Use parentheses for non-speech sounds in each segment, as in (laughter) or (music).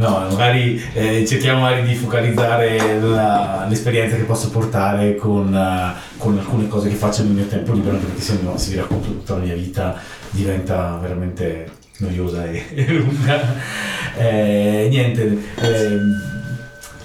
no, magari eh, cerchiamo magari di focalizzare la, l'esperienza che posso portare con, uh, con, alcune cose che faccio nel mio tempo libero, perché se no si racconto tutta la mia vita diventa veramente noiosa e, e lunga. Eh, niente, eh,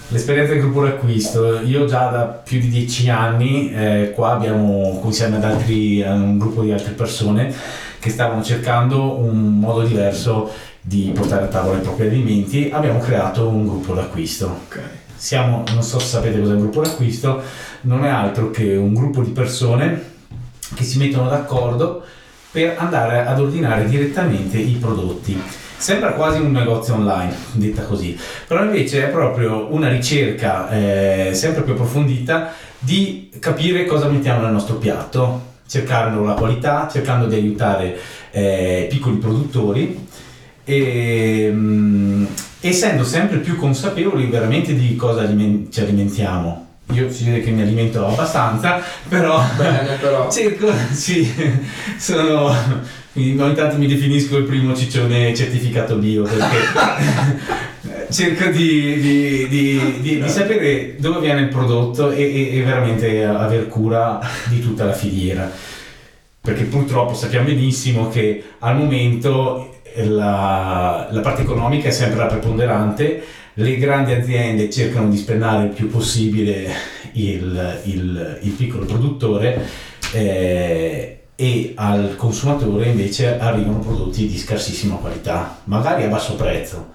l'esperienza del gruppo d'acquisto, io già da più di dieci anni eh, qua abbiamo, insieme ad altri, a un gruppo di altre persone, che stavano cercando un modo diverso di portare a tavola i propri alimenti, abbiamo creato un gruppo d'acquisto. Ok. Siamo, non so se sapete cos'è un gruppo d'acquisto, non è altro che un gruppo di persone che si mettono d'accordo per andare ad ordinare direttamente i prodotti. Sembra quasi un negozio online, detta così, però invece è proprio una ricerca eh, sempre più approfondita di capire cosa mettiamo nel nostro piatto, cercando la qualità, cercando di aiutare eh, piccoli produttori e mh, essendo sempre più consapevoli veramente di cosa aliment- ci alimentiamo. Io si vede che mi alimento abbastanza, però, (laughs) Bene, però. (laughs) cerco, sì, sono, ogni tanto mi definisco il primo ciccione certificato bio perché (laughs) cerco di, di- di- di- di sapere dove viene il prodotto e, e- e veramente aver cura di tutta la filiera. Perché purtroppo sappiamo benissimo che al momento la, la parte economica è sempre la preponderante, le grandi aziende cercano di spennare il più possibile il, il- il piccolo produttore eh, e al consumatore invece arrivano prodotti di scarsissima qualità, magari a basso prezzo,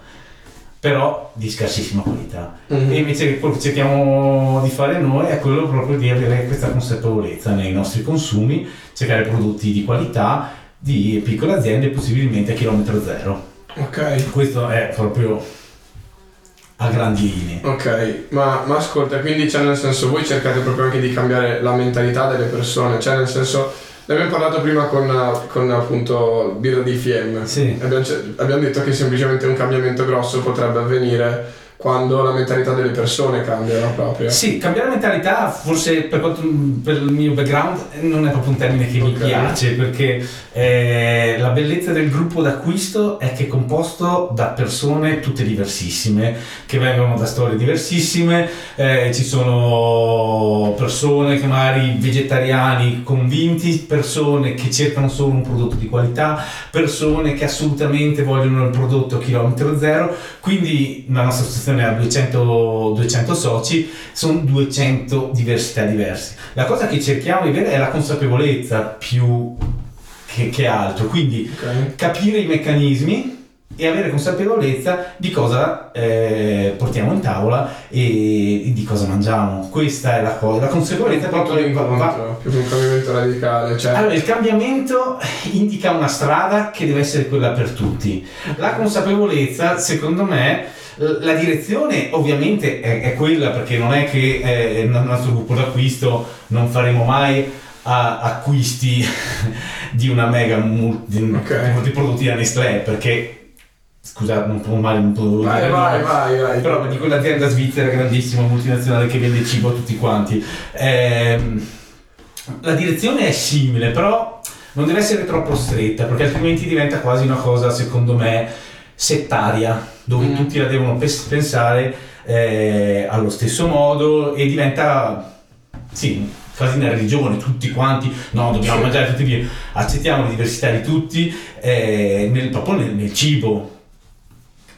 però di scarsissima qualità. Mhm. E invece quello che cerchiamo di fare noi è quello proprio di avere questa consapevolezza nei nostri consumi, cercare prodotti di qualità di piccole aziende, possibilmente a chilometro zero. Ok. Questo è proprio a grandi linee. Ok, ma, ma ascolta, quindi cioè nel senso voi cercate proprio anche di cambiare la mentalità delle persone, cioè nel senso, ne abbiamo parlato prima con, con appunto Birra di Fiem, Sì. abbiamo, abbiamo detto che semplicemente un cambiamento grosso potrebbe avvenire quando la mentalità delle persone cambia no, proprio. Sì, cambiare mentalità forse per, quanto, per il mio background non è proprio un termine che mi Ok. piace perché eh, la bellezza del gruppo d'acquisto è che è composto da persone tutte diversissime che vengono da storie diversissime, eh, ci sono persone che magari vegetariani convinti, persone che cercano solo un prodotto di qualità, persone che assolutamente vogliono il prodotto a chilometro zero, quindi la nostra associazione ha 200, 200 soci, sono 200 diversità diverse. La cosa che cerchiamo di vedere è la consapevolezza più che, che altro, quindi Ok. capire i meccanismi e avere consapevolezza di cosa eh, portiamo in tavola e di cosa mangiamo. Questa è la cosa, la consapevolezza Punto proprio va- va- più un cambiamento radicale, cioè... allora, il cambiamento indica una strada che deve essere quella per tutti. La consapevolezza, secondo me, la direzione ovviamente è, è quella perché non è che eh, nel nostro gruppo d'acquisto non faremo mai a- acquisti (laughs) di una mega di, Ok. di prodotti da Nestlé perché scusate non può mai non può Vai, dire vai, vai, vai. però di quell'azienda svizzera grandissima multinazionale che vende cibo a tutti quanti Ehm, la direzione è simile però non deve essere troppo stretta perché altrimenti diventa quasi una cosa secondo me settaria dove Mm. tutti la devono pensare eh, allo stesso modo e diventa sì quasi una religione tutti quanti no dobbiamo Sì. mangiare tutti bene accettiamo la diversità di tutti eh, nel, proprio nel, nel cibo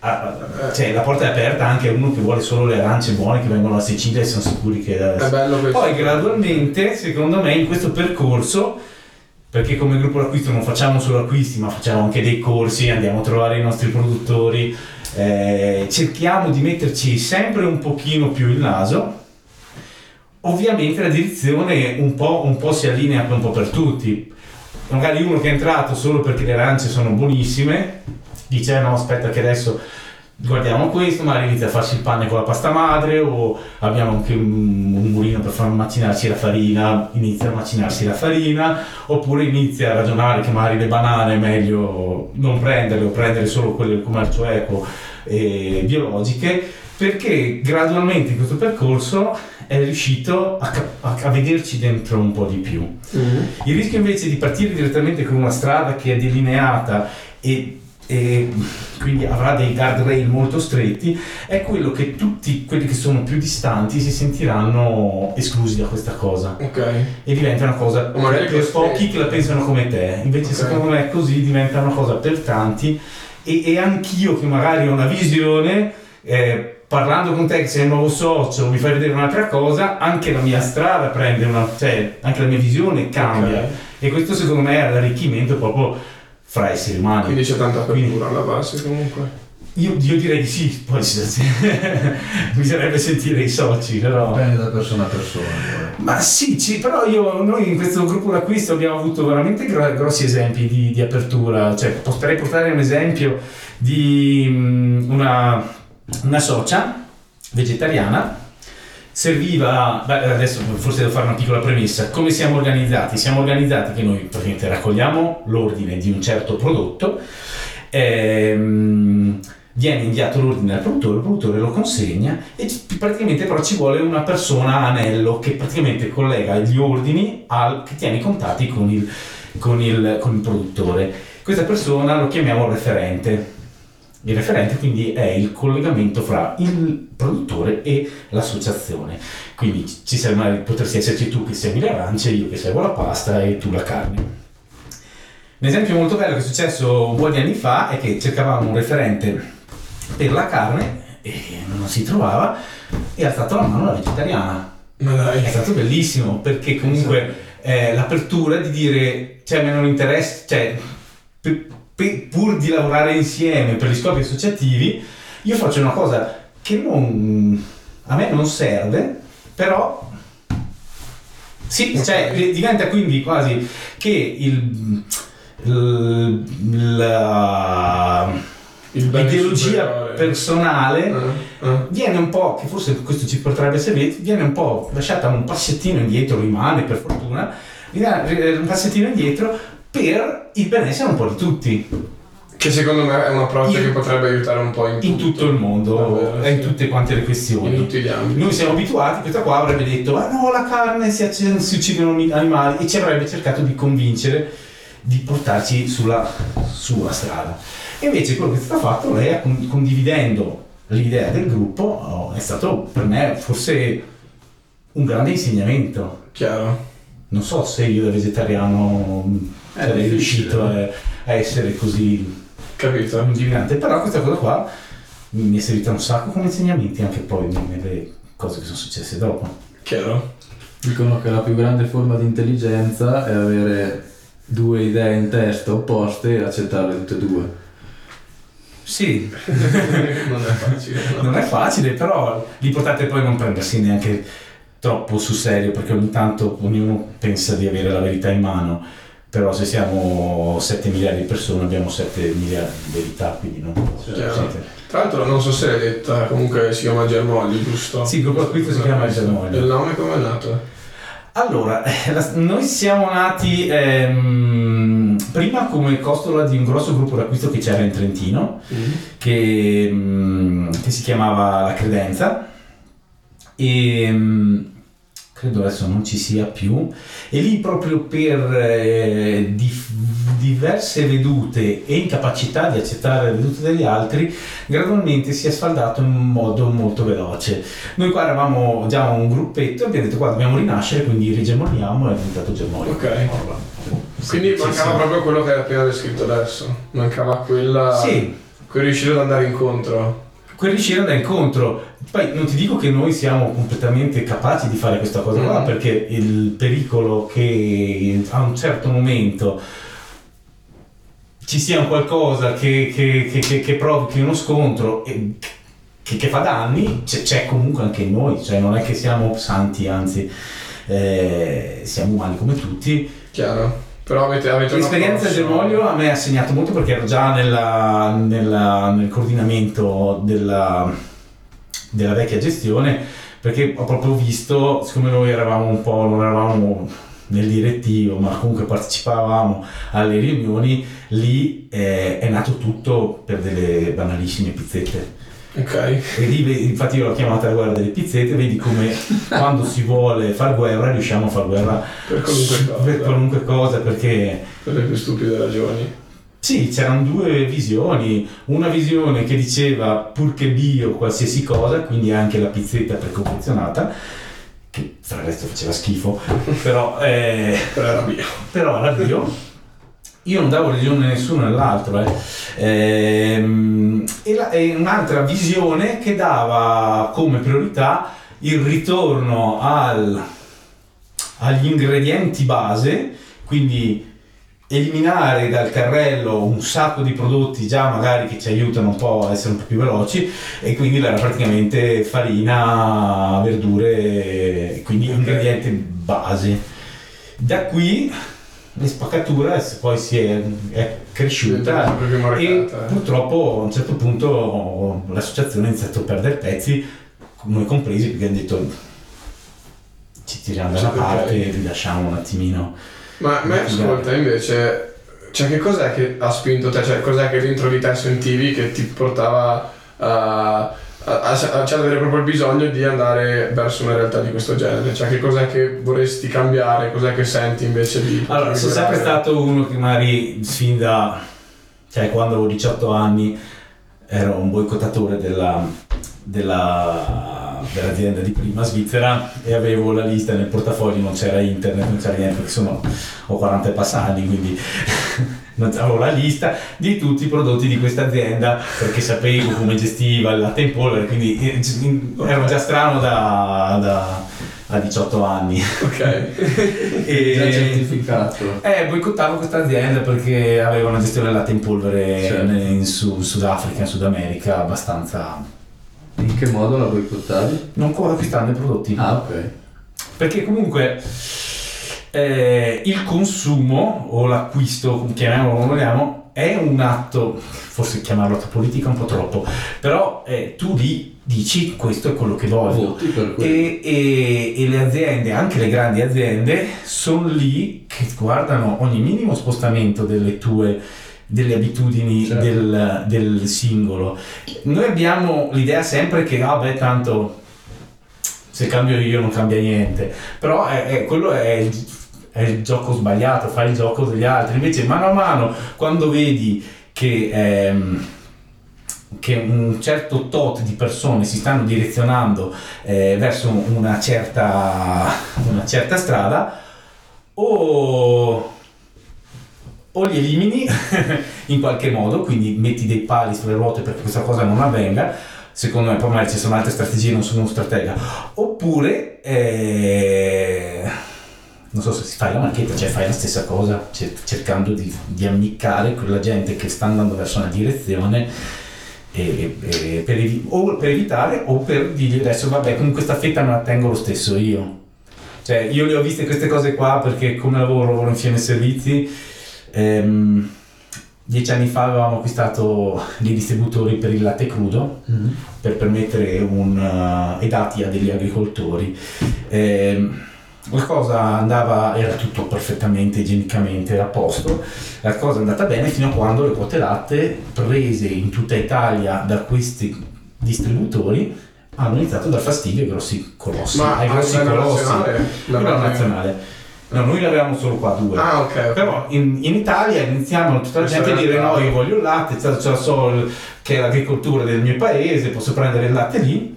Ah, cioè, la porta è aperta anche a uno che vuole solo le arance buone che vengono da Sicilia e sono sicuri che È bello questo. poi gradualmente, secondo me, in questo percorso, perché come gruppo d'acquisto non facciamo solo acquisti, ma facciamo anche dei corsi, andiamo a trovare i nostri produttori, eh, cerchiamo di metterci sempre un pochino più il naso. Ovviamente la direzione un po', un po' si allinea un po' per tutti. Magari uno che è entrato solo perché le arance sono buonissime, dice "Eh no aspetta che adesso guardiamo questo, magari inizia a farsi il pane con la pasta madre o abbiamo anche un, mulino per far macinarci la farina, inizia a macinarsi la farina oppure inizia a ragionare che magari le banane è meglio non prenderle o prendere solo quelle del commercio eco e biologiche perché gradualmente in questo percorso è riuscito a, a- a vederci dentro un po' di più. Mhm. Il rischio invece di partire direttamente con una strada che è delineata e, e quindi avrà dei guardrail molto stretti, è quello che tutti quelli che sono più distanti si sentiranno esclusi da questa cosa. Ok. E diventa una cosa per costretti. pochi che la pensano come te. Invece Ok. secondo me così diventa una cosa per tanti e, e anch'io che magari ho una visione, eh, parlando con te che sei un nuovo socio, mi fai vedere un'altra cosa, anche la mia strada prende una... cioè anche la mia visione cambia. Ok. E questo secondo me è l'arricchimento proprio fra esseri umani. Quindi c'è tanta Quindi- apertura alla base comunque. Io, io direi di sì, poi si- (laughs) bisognerebbe sentire i soci, però... Dipende da persona a persona. poi. Ma sì, ci- però io, noi in questo gruppo d'acquisto abbiamo avuto veramente gro- grossi esempi di, di apertura. Cioè, potrei portare un esempio di mm, una, una socia vegetariana. Serviva, beh, adesso forse devo fare una piccola premessa, come siamo organizzati? Siamo organizzati che noi raccogliamo l'ordine di un certo prodotto, ehm, viene inviato l'ordine al produttore, il produttore lo consegna e praticamente però ci vuole una persona anello che praticamente collega gli ordini al, che tiene i contatti con il, con il- con il produttore. Questa persona lo chiamiamo referente. Il referente quindi è il collegamento fra il produttore e l'associazione. Quindi ci magari potresti esserci tu che segui le arance, io che seguo la pasta e tu la carne. Un esempio molto bello che è successo un po' di anni fa è che cercavamo un referente per la carne e non si trovava e ha alzato la mano la vegetariana. È stato bellissimo perché comunque eh, l'apertura di dire, cioè a me non interessa, cioè pe- pe- pur di lavorare insieme per gli scopi associativi, io faccio una cosa che non, a me non serve, però sì, cioè diventa quindi quasi che il, il- la, l'ideologia personale Eh, eh. viene un po', che forse questo ci potrebbe servire, viene un po' lasciata un passettino indietro, rimane per fortuna, un passettino indietro per il benessere un po' di tutti, Che secondo me è un approccio In- che potrebbe aiutare un po' in, in tutto il mondo Davvero, e in sì. tutte quante le in questioni. tutti gli ambiti. Noi siamo abituati, questa qua avrebbe detto, ah no, la carne si, acc- si uccidono mi- animali e ci avrebbe cercato di convincere di portarci sulla sua strada. E invece quello che è stato fatto, lei condividendo l'idea del gruppo, oh, è stato per me forse un grande insegnamento. Chiaro. Non so se io da vegetariano È sarei difficile, riuscito eh. a, a essere così Capito? lungimirante, però questa cosa qua mi è servita un sacco come insegnamenti anche poi nelle cose che sono successe dopo. Chiaro. Dicono che la più grande forma di intelligenza è avere due idee in testa opposte e accettarle tutte e due. Sì, (laughs) non è facile. no. non è facile, però l'importante è poi non prendersi neanche troppo sul serio, perché ogni tanto ognuno pensa di avere la verità in mano, però se siamo 7 miliardi di persone abbiamo 7 miliardi di verità, quindi non Chiaro. siete- Tra l'altro non so se l'hai detta, comunque si chiama Germogli, giusto? Sì, il gruppo d'acquisto si chiama Germogli. Il nome come è nato? Allora, eh, la- noi siamo nati ehm, prima come costola di un grosso gruppo d'acquisto che c'era in Trentino, che, mm, che si chiamava La Credenza e mm, credo adesso non ci sia più e lì proprio per eh, dif- diverse vedute e incapacità di accettare le vedute degli altri gradualmente si è sfaldato in modo molto veloce noi qua eravamo già un gruppetto e abbiamo detto qua dobbiamo rinascere quindi rigemoniamo e è diventato Germogli Ok. Quindi mancava proprio quello che hai appena descritto adesso. Mancava quella. sì Quel riuscire ad andare incontro. quel riuscire ad andare incontro. Poi non ti dico che noi siamo completamente capaci di fare questa cosa qua, Mm. perché il pericolo che a un certo momento ci sia un qualcosa che, che, che, che- che provochi uno scontro e che, che fa danni, c'è, c'è comunque anche in noi, cioè non è che siamo santi, anzi eh, siamo umani come tutti. Chiaro. Però avete, avete L'esperienza del Germoglio a me ha segnato molto perché ero già nella- nella- nel coordinamento della, della vecchia gestione perché ho proprio visto, siccome noi eravamo un po', non eravamo nel direttivo ma comunque partecipavamo alle riunioni, lì eh, è nato tutto per delle banalissime pizzette. Ok. E lì vedi- infatti io l'ho chiamata la guerra delle pizzette, vedi come (laughs) quando si vuole far guerra riusciamo a far guerra Per qualunque cosa. per qualunque cosa perché Per le più stupide ragioni. Sì, c'erano due visioni, una visione che diceva purché bio qualsiasi cosa, quindi anche la pizzetta preconfezionata, che tra il resto faceva schifo, (laughs) però, eh, Però era bio. però era bio. Io non davo religione a nessuno nell'altro, eh. Ehm, e, la- e un'altra visione che dava come priorità il ritorno al- agli ingredienti base, quindi eliminare dal carrello un sacco di prodotti già magari che ci aiutano un po' a essere un po' più veloci e quindi era praticamente farina, verdure, quindi Ok. ingredienti base. Da qui le spaccatura poi si è, è cresciuta più e eh. purtroppo a un certo punto l'associazione ha iniziato a perdere pezzi, noi compresi, perché hanno detto ci tiriamo da una parte e vi lasciamo un attimino. Ma a me ascolta invece, cioè che cos'è che ha spinto te? Cioè cos'è che dentro di te sentivi che ti portava a, a, a- a- cioè, avere proprio il bisogno di andare verso una realtà di questo genere? Cioè che cos'è che vorresti cambiare? Cos'è che senti invece di... Allora, sono sempre stato uno che magari fin da, cioè quando avevo 18 anni ero un boicottatore della, della, dell'azienda di prima svizzera e avevo la lista nel portafoglio, non c'era internet, non c'era niente, perché sono, ho 40 e passati, quindi (laughs) non avevo la lista di tutti i prodotti di questa azienda perché sapevo come gestiva il latte in polvere, quindi eh, ero già strano da, da- a 18 anni. Ok. (laughs) E- Già certificato. eh, boicottavo questa azienda perché aveva una gestione del latte in polvere Certo. in Su- Sudafrica, in Sud America, abbastanza... In che modo la boicottavi? Non acquistando i prodotti. Ah, ok. Perché comunque eh, il consumo o l'acquisto, chiamiamolo come vogliamo, è un atto, forse chiamarlo atto politico è un po' troppo, però eh, tu lì dici questo è quello che voglio. E, e- e le aziende, anche le grandi aziende, sono lì che guardano ogni minimo spostamento delle tue delle abitudini Certo. del, del singolo. Noi abbiamo l'idea sempre che, ah beh, tanto se cambio io non cambia niente, però è- è- quello è il, è il gioco sbagliato, fai il gioco degli altri. Invece mano a mano, quando vedi che... ehm, che un certo tot di persone si stanno direzionando eh, verso una certa, una certa strada o, o li elimini (laughs) in qualche modo, quindi metti dei pali sulle ruote perché questa cosa non avvenga, secondo me poi magari ci sono altre strategie, non sono uno stratega, oppure eh, non so se si fa la marchetta, cioè fai la stessa cosa cer- cercando di, di ammiccare quella gente che sta andando verso una direzione e- e- per, evi- o per evitare o per dirgli adesso vabbè comunque questa fetta me la tengo lo stesso io cioè io le ho viste queste cose qua perché come lavoro lavoro in Fiemme Servizi ehm, dieci anni fa avevamo acquistato dei distributori per il latte crudo Mhm. per permettere un, eh, e dati a degli agricoltori. Ehm, la cosa andava, era tutto perfettamente igienicamente a posto, la cosa è andata bene fino a quando le quote latte prese in tutta Italia da questi distributori hanno iniziato a dar fastidio ai grossi colossi. Ma ai a grossi livello colossi. nazionale? Era nazionale. No, noi ne avevamo solo qua due. Ah, ok. ok. Però in, in Italia iniziamo tutta la gente a dire no, io voglio il latte, c'è c'è la Sol che è l'agricoltura del mio paese, posso prendere il latte lì.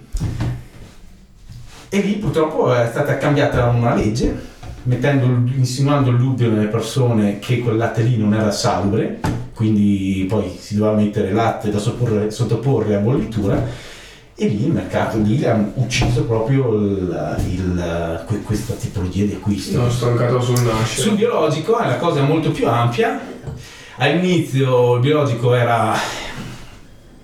E lì purtroppo è stata cambiata una legge, mettendo, insinuando il dubbio nelle persone che quel latte lì non era salubre, quindi poi si doveva mettere latte da sottoporre, sottoporre a bollitura. E lì il mercato lì ha ucciso proprio il- il- que- questa tipologia di acquisto. Non stroncato sul nascere. Sul biologico è una cosa molto più ampia. All'inizio il biologico era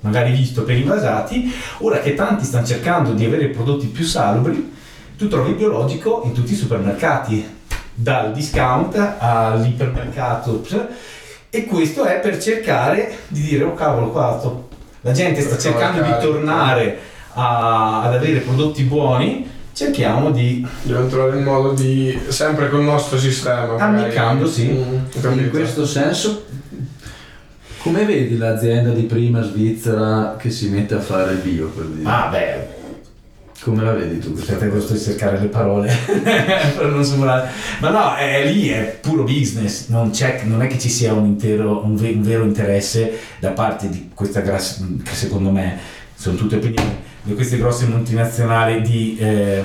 magari visto per invasati, ora che tanti stanno cercando di avere prodotti più salubri, tu trovi il biologico in tutti i supermercati, dal discount all'ipermercato e questo è per cercare di dire oh cavolo qua sto- la gente sta cercando di tornare a- ad avere prodotti buoni, cerchiamo di Dobbiamo trovare il modo di. sempre col nostro sistema. Ammiccando, sì. Mm, In questo senso, come vedi l'azienda di prima svizzera che si mette a fare il bio per dire? Ah, beh, Come la vedi tu? Aspetta a cercare le parole (laughs) per non sembrare. Ma no, è, lì è puro business, non, non, è che ci sia un, intero, un, ve, un, vero interesse da parte di questa grassa, che secondo me sono tutte opinioni, di queste grosse multinazionali di... Eh,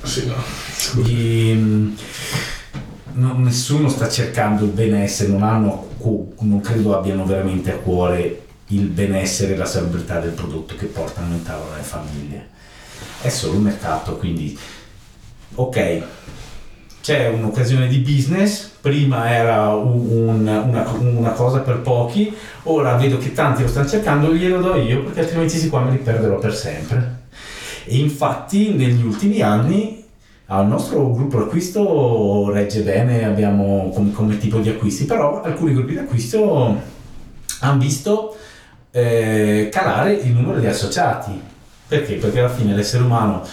sì, no. di no, nessuno sta cercando il benessere, non, hanno, non credo abbiano veramente a cuore il benessere e la salubrità del prodotto che portano in tavola le famiglie è solo un mercato, quindi ok, c'è un'occasione di business, prima era un, una, una, cosa per pochi, ora vedo che tanti lo stanno cercando, glielo do io perché altrimenti si qua me li perderò per sempre. E infatti negli ultimi anni al nostro gruppo d'acquisto regge bene, abbiamo come, come tipo di acquisti, però alcuni gruppi d'acquisto hanno visto eh, calare il numero di associati perché? Perché alla fine l'essere umano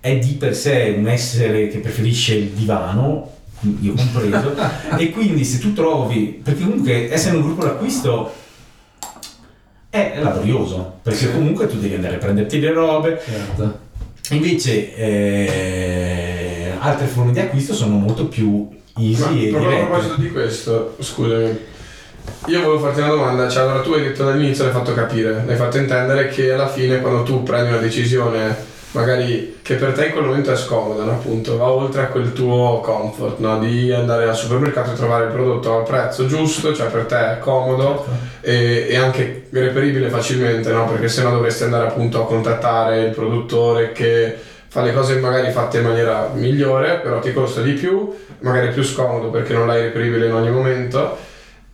è di per sé un essere che preferisce il divano, io compreso, (laughs) e quindi se tu trovi, perché comunque essere un gruppo d'acquisto è laborioso, perché comunque tu devi andare a prenderti le robe. Certo. Invece eh, altre forme di acquisto sono molto più easy Ma, e a proposito di questo, scusami, io volevo farti una domanda, cioè allora tu hai detto dall'inizio, l'hai fatto capire, l'hai fatto intendere che alla fine quando tu prendi una decisione magari che per te in quel momento è scomoda, no? appunto, va oltre a quel tuo comfort, no? di andare al supermercato e trovare il prodotto al prezzo giusto, cioè per te è comodo certo. e, e, anche reperibile facilmente, no? perché se no dovresti andare appunto a contattare il produttore che fa le cose magari fatte in maniera migliore, però ti costa di più, magari più scomodo perché non l'hai reperibile in ogni momento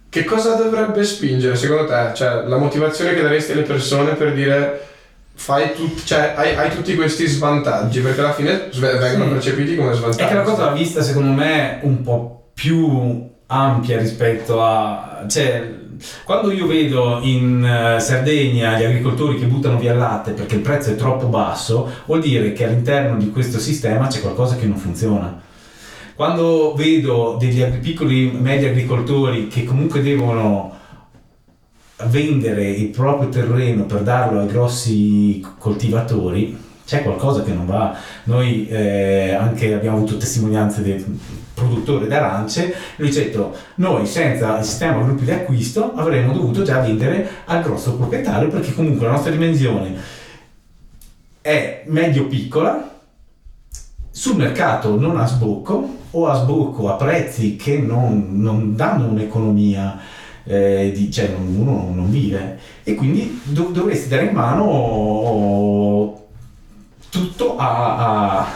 che cosa dovrebbe spingere secondo te? Cioè, la motivazione che daresti alle persone per dire fai tut- cioè, hai, hai, tutti questi svantaggi perché alla fine vengono sì. percepiti come svantaggi. È che la cosa va vista secondo me un po' più ampia rispetto a... Cioè, quando io vedo in uh, Sardegna gli agricoltori che buttano via il latte perché il prezzo è troppo basso, vuol dire che all'interno di questo sistema c'è qualcosa che non funziona. Quando vedo degli piccoli e medi agricoltori che comunque devono vendere il proprio terreno per darlo ai grossi coltivatori, c'è qualcosa che non va. Noi eh, anche abbiamo avuto testimonianze del produttore d'arance, lui ha detto noi senza il sistema gruppi di acquisto avremmo dovuto già vendere al grosso proprietario perché comunque la nostra dimensione è medio-piccola, sul mercato non ha sbocco o a sbocco a prezzi che non, non danno un'economia, eh, di, cioè uno non vive. E quindi dov- dovresti dare in mano tutto a, a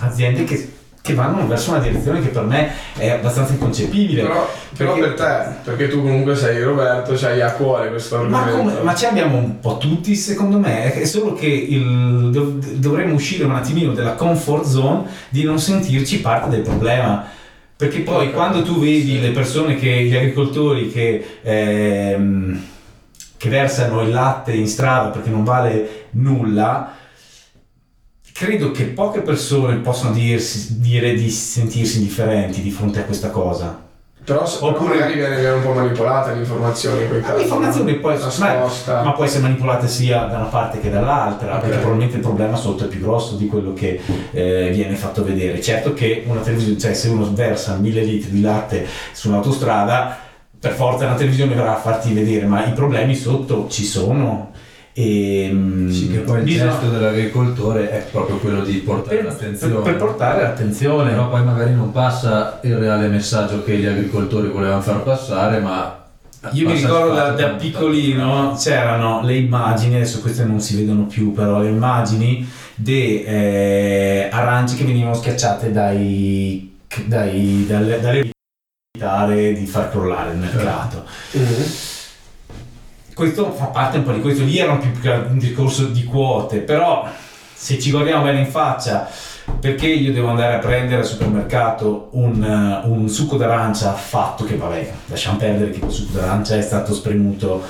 aziende che che vanno verso una direzione che per me è abbastanza inconcepibile. Però, però per te, perché tu comunque sei Roberto, c'hai a cuore questo argomento. Ma, come, ma ci abbiamo un po' tutti, secondo me, è solo che il, dov, dovremmo uscire un attimino dalla comfort zone di non sentirci parte del problema. Perché poi quando tu vedi le persone che, gli agricoltori che, ehm, che versano il latte in strada perché non vale nulla, credo che poche persone possano dirsi, dire di sentirsi indifferenti di fronte a questa cosa. Però, Oppure, magari viene, viene, un po' manipolata l'informazione. L'informazione no? poi ma, ma, può essere manipolata sia da una parte che dall'altra, okay. perché probabilmente il problema sotto è più grosso di quello che eh, viene fatto vedere. Certo che una televisione, cioè se uno versa mille litri di latte su un'autostrada, per forza una televisione verrà a farti vedere, ma i problemi sotto ci sono e, ehm, sì, che poi il bisogna... gesto dell'agricoltore è proprio quello di portare per, l'attenzione. Per, per, portare l'attenzione. Però poi magari non passa il reale messaggio che gli agricoltori volevano far passare, ma... Io mi ricordo da, da piccolino c'erano le immagini, adesso queste non si vedono più, però le immagini di eh, arance che venivano schiacciate dai, dai, dalle, dalle di far crollare il mercato. Mm-hmm questo fa parte un po' di questo, lì era un, più, un discorso di quote, però se ci guardiamo bene in faccia, perché io devo andare a prendere al supermercato un, uh, un succo d'arancia fatto che vabbè, lasciamo perdere che quel succo d'arancia è stato spremuto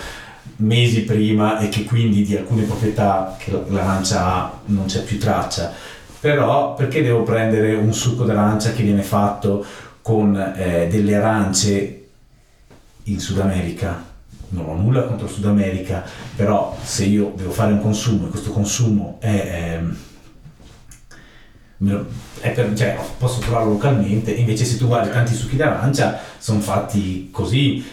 mesi prima e che quindi di alcune proprietà che l'arancia ha non c'è più traccia. Però perché devo prendere un succo d'arancia che viene fatto con eh, delle arance in Sud America? Non ho nulla contro il Sud America, però se io devo fare un consumo e questo consumo è, è per, cioè, posso trovarlo localmente, invece se tu guardi tanti succhi d'arancia sono fatti così,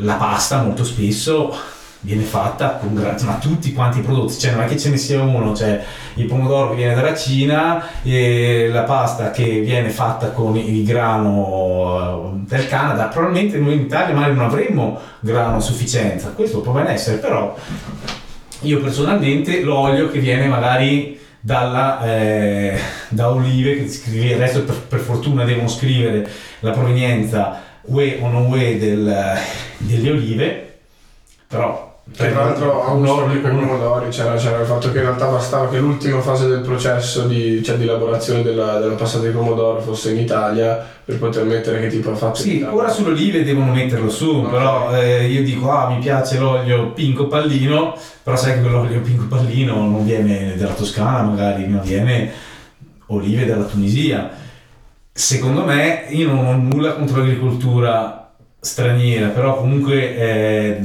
la pasta molto spesso viene fatta con gra- ma tutti quanti i prodotti, cioè non è che ce ne sia uno, cioè il pomodoro che viene dalla Cina la pasta che viene fatta con il grano eh, del Canada, probabilmente noi in Italia magari non avremmo grano a sufficienza, questo può ben essere, però io personalmente l'olio che viene magari dalla, eh, da olive, che scrive, adesso per, per, fortuna devono scrivere la provenienza UE o non UE del, delle olive, però tra l'altro a un solo per pomodori c'era, c'era, il fatto che in realtà bastava che l'ultima fase del processo di, cioè, di elaborazione della, della passata di pomodoro fosse in Italia per poter mettere che tipo ha fatto sì ora sulle olive devono metterlo su okay. però eh, io dico ah mi piace l'olio pinco pallino però sai che quell'olio pinco pallino non viene dalla Toscana magari non viene olive dalla Tunisia. Secondo me io non ho nulla contro l'agricoltura straniera però comunque eh,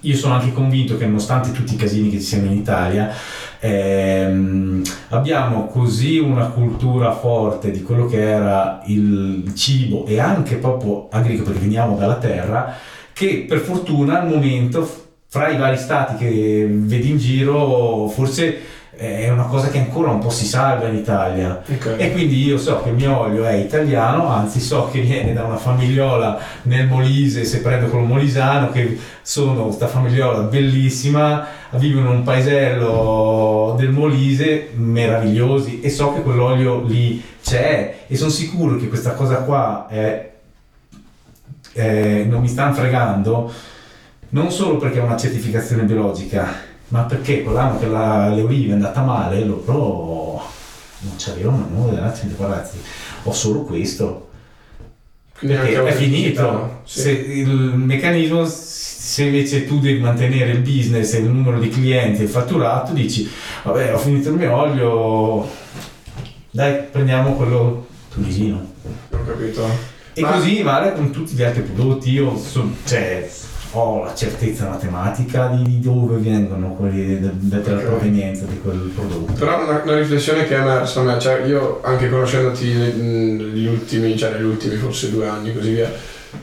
io sono anche convinto che nonostante tutti i casini che ci siano in Italia, ehm, abbiamo così una cultura forte di quello che era il cibo e anche proprio agricolo, perché veniamo dalla terra, che per fortuna al momento fra i vari stati che vedi in giro forse è una cosa che ancora un po' si salva in Italia okay. e quindi io so che il mio olio è italiano anzi so che viene da una famigliola nel Molise se prendo quello molisano che sono questa famigliola bellissima vivono in un paesello del Molise meravigliosi e so che quell'olio lì c'è e sono sicuro che questa cosa qua è, è, non mi stanno fregando non solo perché è una certificazione biologica ma perché quell'anno che la, le olive è andata male loro non c'avevano nulla ragazzi, ragazzi ho solo questo. Perché è finito. sì. se il meccanismo se invece tu devi mantenere il business e il numero di clienti e il fatturato dici vabbè ho finito il mio olio dai prendiamo quello tunisino ho capito. E Ma... così vale con tutti gli altri prodotti io so, cioè ho la certezza matematica di, dove vengono quelli della okay. provenienza di quel prodotto. Però una, una, riflessione che è emersa a me, cioè io anche conoscendoti negli ultimi, cioè negli ultimi forse due anni così via,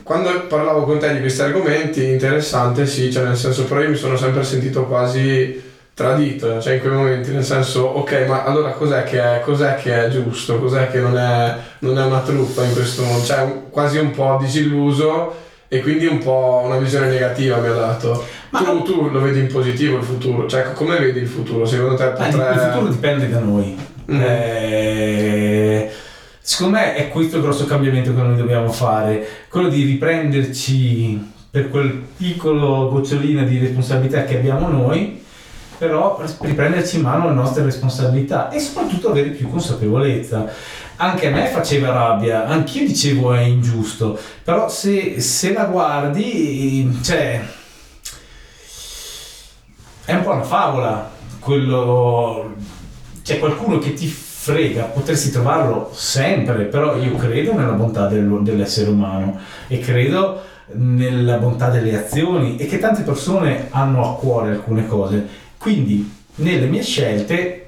quando parlavo con te di questi argomenti, interessante sì, cioè nel senso però io mi sono sempre sentito quasi tradito, cioè in quei momenti, nel senso ok ma allora cos'è che è, cos'è che è giusto, cos'è che non è, non è una truffa in questo modo, cioè quasi un po' disilluso e quindi un po' una visione negativa mi ha dato. Ma tu, tu lo vedi in positivo il futuro? Cioè, come vedi il futuro? Secondo te potrà... Il futuro dipende da noi. Mm. Eh, secondo me è questo il grosso cambiamento che noi dobbiamo fare, quello di riprenderci per quel piccolo gocciolino di responsabilità che abbiamo noi, però riprenderci in mano le nostre responsabilità e soprattutto avere più consapevolezza anche a me faceva rabbia, anch'io dicevo è ingiusto, però se, se la guardi, cioè, è un po' una favola, quello, c'è qualcuno che ti frega, potresti trovarlo sempre, però io credo nella bontà del, dell'essere umano e credo nella bontà delle azioni e che tante persone hanno a cuore alcune cose, quindi nelle mie scelte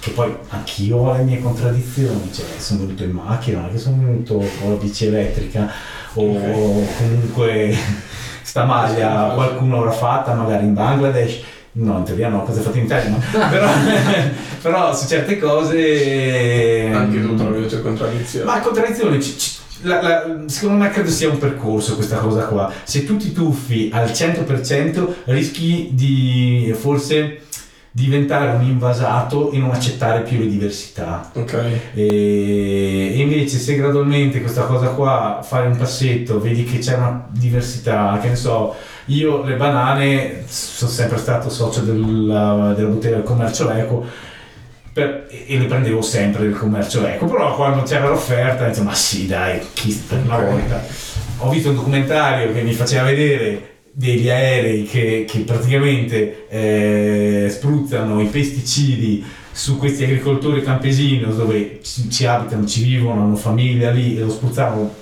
che poi anch'io ho le mie contraddizioni, cioè sono venuto in macchina, non è che sono venuto con la bici elettrica o okay. comunque (laughs) sta maglia qualcuno avrà fatta magari in Bangladesh. No, in teoria no, cosa hai fatto in Italia? No. (laughs) però, (laughs) però, su certe cose... Anche tu trovi le tue contraddizioni. Ma contraddizioni, c- c- la, la, secondo me credo sia un percorso questa cosa qua. Se tu ti tuffi al 100% rischi di forse diventare un invasato e non accettare più le diversità. Okay. E, invece se gradualmente questa cosa qua fare un passetto, vedi che c'è una diversità, che ne so, io le banane sono sempre stato socio della, della bottega del commercio eco per, e le prendevo sempre del commercio eco, però quando c'era l'offerta dicevo ma sì dai, chi per una volta. Ho visto un documentario che mi faceva vedere degli aerei che, che praticamente eh, spruzzano i pesticidi su questi agricoltori campesini dove ci, ci, abitano, ci vivono, hanno famiglia lì e lo spruzzano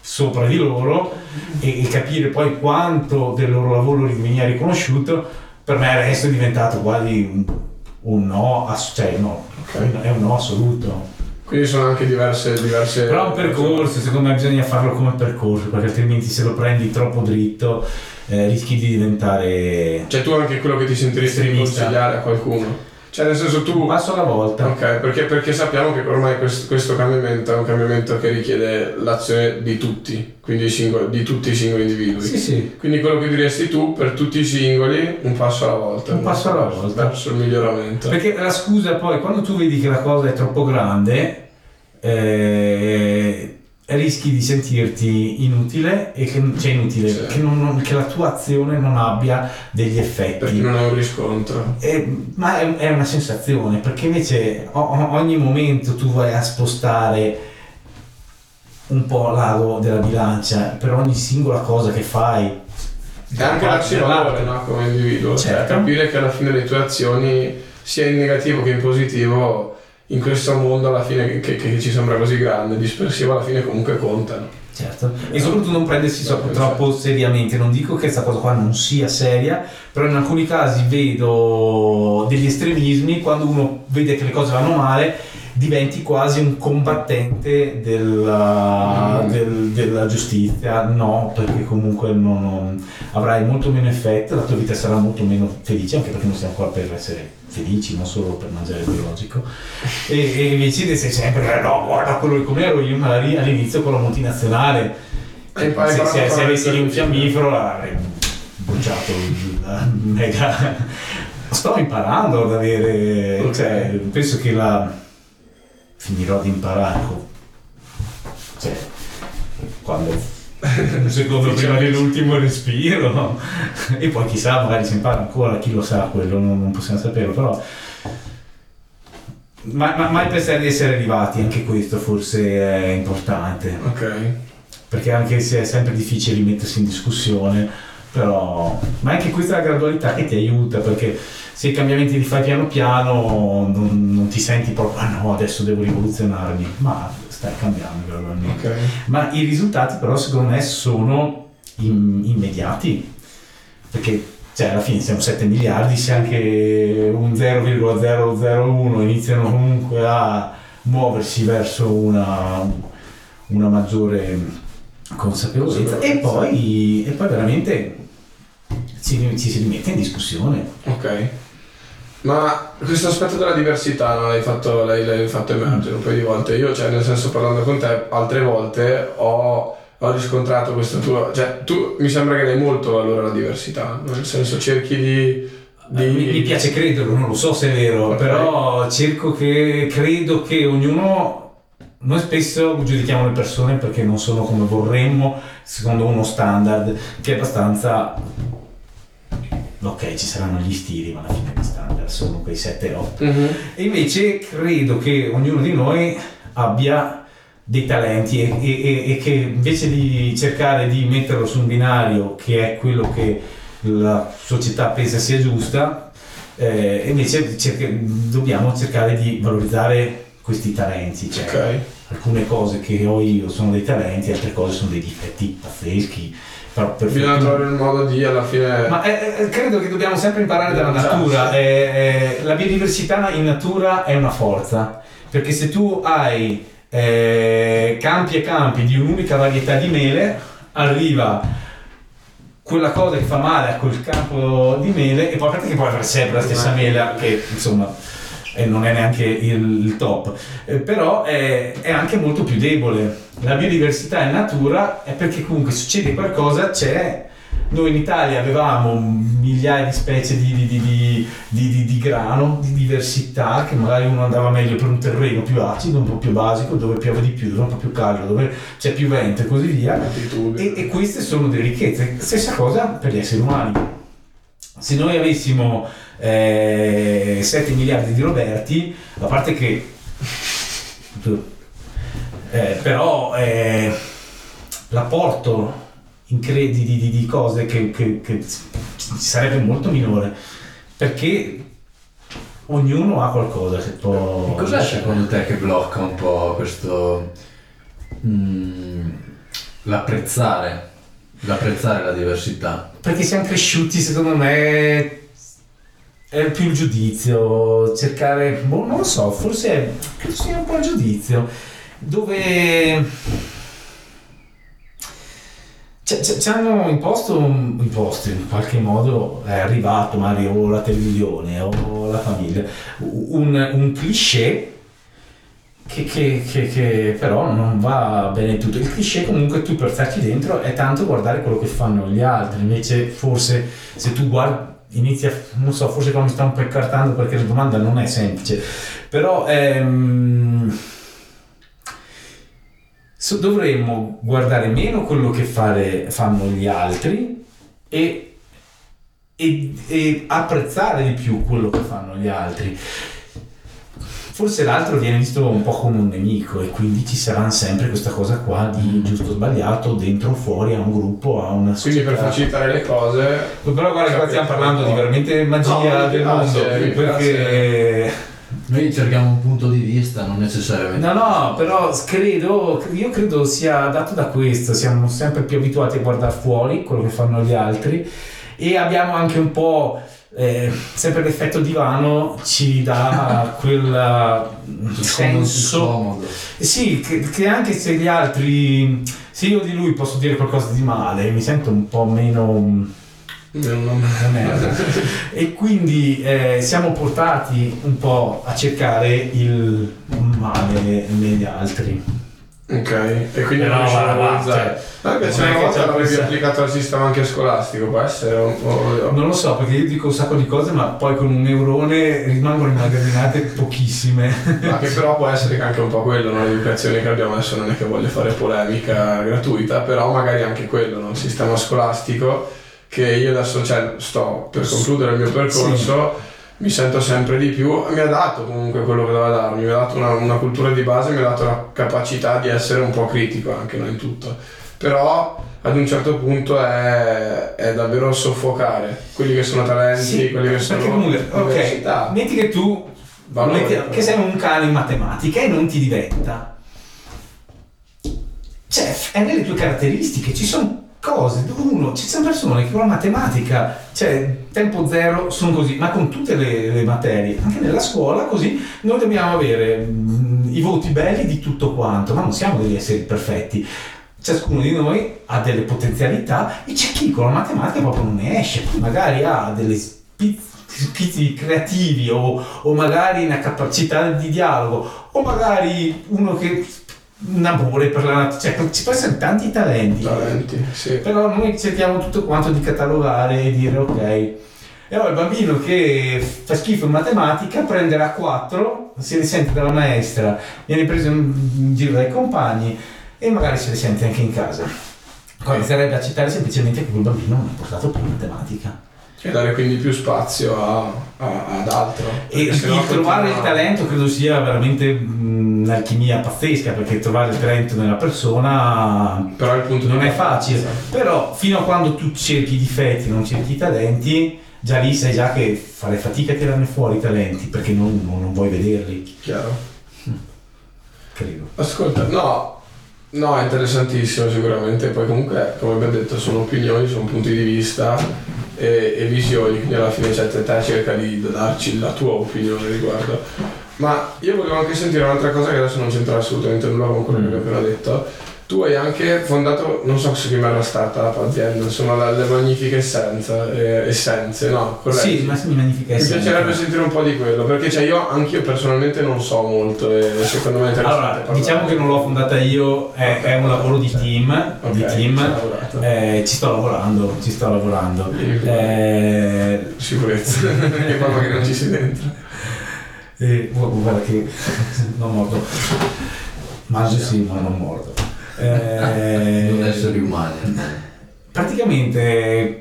sopra di loro e, e capire poi quanto del loro lavoro veniva riconosciuto per me adesso è diventato quasi un no, ass- cioè no, Ok. è un no assoluto. Quindi sono anche diverse... diverse Però un percorso, secondo me bisogna farlo come percorso, perché altrimenti se lo prendi troppo dritto eh, rischi di diventare Cioè tu anche quello che ti sentiresti di consigliare a qualcuno. Cioè nel senso un tu... passo alla volta. Ok, perché, perché sappiamo che ormai questo, questo cambiamento è un cambiamento che richiede l'azione di tutti, quindi singoli- di tutti i singoli individui. Sì, sì. Quindi quello che diresti tu per tutti i singoli, un passo alla volta. Un passo alla volta. Verso il miglioramento. Perché la scusa poi, quando tu vedi che la cosa è troppo grande, eh, rischi di sentirti inutile e che, cioè inutile, Sì. che, non- che la tua azione non abbia degli Perché effetti. non è un riscontro. Eh, ma è, è una sensazione, perché invece o- ogni momento tu vai a spostare un po' l'ago della bilancia per ogni singola cosa che fai. E anche valore no, come individuo, cioè Certo. capire che alla fine le tue azioni, sia in negativo che in positivo, in questo mondo alla fine che, che- ci sembra così grande, dispersivo, alla fine comunque contano. Certo, e soprattutto non prendersi so- Certo. troppo seriamente, non dico che questa cosa qua non sia seria, però in alcuni casi vedo degli estremismi, quando uno vede che le cose vanno male, diventi quasi un combattente della, Mm. del- della giustizia, no, perché comunque non- non- avrai molto meno effetto, la tua vita sarà molto meno felice, anche perché non siamo qua per essere felici, non solo per mangiare il biologico, e, e invece sei sempre, no, guarda quello come ero io magari all'inizio con la multinazionale, E impari se, se, se avessi lì un fiammifero avrei bruciato il mega... (laughs) Sto imparando ad avere... Ok. Cioè, penso che la... finirò di imparare. Cioè, quando... Un secondo prima dell'ultimo respiro. E poi chissà magari si impara ancora chi lo sa quello non, non possiamo saperlo però ma, ma- mai pensare di essere arrivati anche questo forse è importante. Ok. perché anche se è sempre difficile mettersi in discussione, però ma anche questa è la gradualità che ti aiuta perché se i cambiamenti li fai piano piano non, non ti senti proprio ah no adesso devo rivoluzionarmi, ma stai cambiando gradualmente. Ok. Ma i risultati però secondo me sono im- immediati perché cioè alla fine siamo 7 miliardi, se anche un 0,001 iniziano comunque a muoversi verso una, una maggiore consapevolezza e poi, e poi veramente ci, ci si rimette in discussione. Ok. Ma questo aspetto della diversità no, l'hai, fatto, l'hai, l'hai fatto emergere un paio di volte. Io, cioè, nel senso, parlando con te, altre volte ho, ho riscontrato questo tuo... Cioè, tu mi sembra che dai molto valore alla diversità, nel senso cerchi di... di... Mi, mi piace crederlo, non lo so se è vero, Ok. però cerco che credo che ognuno. Noi spesso giudichiamo le persone perché non sono come vorremmo, secondo uno standard che è abbastanza. Ok, ci saranno gli stili, ma alla fine gli standard sono quei 7-8. Mhm. E invece credo che ognuno di noi abbia dei talenti e, e- e- che invece di cercare di metterlo su un binario che è quello che la società pensa sia giusta, eh, invece cerca- dobbiamo cercare di valorizzare questi talenti. Cioè, Ok. Alcune cose che ho io sono dei talenti, altre cose sono dei difetti pazzeschi. Però per Bisogna trovare il modo di alla fine... ma eh, eh, credo che dobbiamo sempre imparare dalla natura. Eh, eh, la biodiversità in natura è una forza, perché se tu hai eh, campi e campi di un'unica varietà di mele, arriva quella cosa che fa male a quel campo di mele e poi a parte che puoi avere sempre la stessa mela che insomma eh, non è neanche il, il top, Eh, però è, è anche molto più debole. La biodiversità in natura è perché comunque succede qualcosa, c'è. Noi in Italia avevamo migliaia di specie di, di- di- di- di- di- di grano, di diversità, che magari uno andava meglio per un terreno più acido, un po' più basico, dove piove di più, dove è un po' più caldo, dove c'è più vento e così via. E, e queste sono delle ricchezze. Stessa cosa per gli esseri umani. Se noi avessimo eh, 7 miliardi di Roberti, a parte che... eh, però eh, l'apporto in di, di- di cose che, che- che sarebbe molto minore perché ognuno ha qualcosa che può Cos'è secondo te che blocca un po' questo... mm, l'apprezzare, l'apprezzare la diversità? perché siamo cresciuti secondo me è più il giudizio, cercare, boh, non lo so, forse è, credo sia un po' il giudizio, dove ci, hanno imposto, imposto, in qualche modo, è arrivato magari o la televisione o la famiglia, un, un cliché che, che, che, che, però non va bene tutto. Il cliché comunque tu per starci dentro è tanto guardare quello che fanno gli altri, invece forse se tu guardi inizia, non so, forse qua mi sta un po' incartando perché la domanda non è semplice, però ehm, so, dovremmo guardare meno quello che fare, fanno gli altri e, e, e apprezzare di più quello che fanno gli altri. Forse l'altro viene visto un po' come un nemico e quindi ci sarà sempre questa cosa qua di giusto o sbagliato dentro o fuori a un gruppo, a una società. Quindi per facilitare le cose... Però guarda qua stiamo parlando di veramente magia no, del mondo, perché... Noi cerchiamo un punto di vista, non necessariamente. No, no, però credo, io credo sia dato da questo, siamo sempre più abituati a guardare fuori quello che fanno gli altri e abbiamo anche un po' eh, sempre l'effetto divano ci dà (laughs) quel senso sì che, che, anche se gli altri se io di lui posso dire qualcosa di male mi sento un po' meno e quindi eh, siamo portati un po' a cercare il male negli altri Ok, e quindi non riesci a valorizzare. Anche se una volta l'avevi applicato al sistema anche scolastico, può essere un po'. Non lo so, perché io dico un sacco di cose, ma poi con un neurone rimangono immagazzinate pochissime. Ma che però può essere anche un po' quello, no? l'educazione che abbiamo adesso non è che voglio fare polemica gratuita, però magari anche quello, no? il sistema scolastico che io adesso cioè, sto per concludere il mio percorso. Sì. mi sento sempre di più, mi ha dato comunque quello che doveva darmi, mi ha dato una, una, cultura di base, mi ha dato la capacità di essere un po' critico anche non in tutto, però ad un certo punto è, è davvero soffocare quelli che sono talenti, sì, quelli che sono comunque, ok, metti che tu Valore, metti, che sei un cane in matematica e non ti diventa. Cioè, è nelle tue caratteristiche, ci sono cose dove uno, ci sono persone che con la matematica, cioè tempo zero, sono così, ma con tutte le, le materie, anche nella scuola così, noi dobbiamo avere mh, mm, i voti belli di tutto quanto, ma non siamo degli esseri perfetti. Ciascuno di noi ha delle potenzialità e c'è chi con la matematica proprio non ne esce, magari ha delle spizzi creativi o, o magari una capacità di dialogo o magari uno che un amore per la natura, cioè ci possono tanti talenti, talenti sì. però noi cerchiamo tutto quanto di catalogare e dire ok. E allora il bambino che fa schifo in matematica prenderà 4, si risente dalla maestra, viene preso in giro dai compagni e magari si risente anche in casa. Inizierebbe a citare semplicemente che quel bambino non ha portato più matematica. E dare quindi più spazio a, a, ad altro. E il trovare continua... il talento credo sia veramente un'alchimia pazzesca perché trovare il talento nella persona Però il punto non è facile. Esatto. Però fino a quando tu cerchi i difetti, non cerchi i talenti, già lì sai già che fare fatica a tirarne fuori i talenti perché non, non, non vuoi vederli. Chiaro. Credo. Ascolta, no, No, è interessantissimo sicuramente, poi comunque come abbiamo detto sono opinioni, sono punti di vista e, e visioni, quindi alla fine cioè, te, cerca di darci la tua opinione riguardo. Ma io volevo anche sentire un'altra cosa che adesso non c'entra assolutamente nulla con quello che ho appena detto tu hai anche fondato, non so se era startup, azienda, insomma, le magnifiche essenze, eh, essenze no? Corretto? Sì, ma sì, magnifiche essenze. Mi piacerebbe sentire un po' di quello, perché cioè, io anch'io personalmente non so molto e secondo me è interessante. Allora, parlare. diciamo che non l'ho fondata io, è, okay. è un lavoro di team, okay. di team. Eh, ci sto lavorando, ci sto lavorando. Eh, Sicurezza, (laughs) che poi che non ci sei dentro. Eh, guarda che non mordo. Mangio sì, ma non mordo. Eh, (laughs) non esseri umani. Praticamente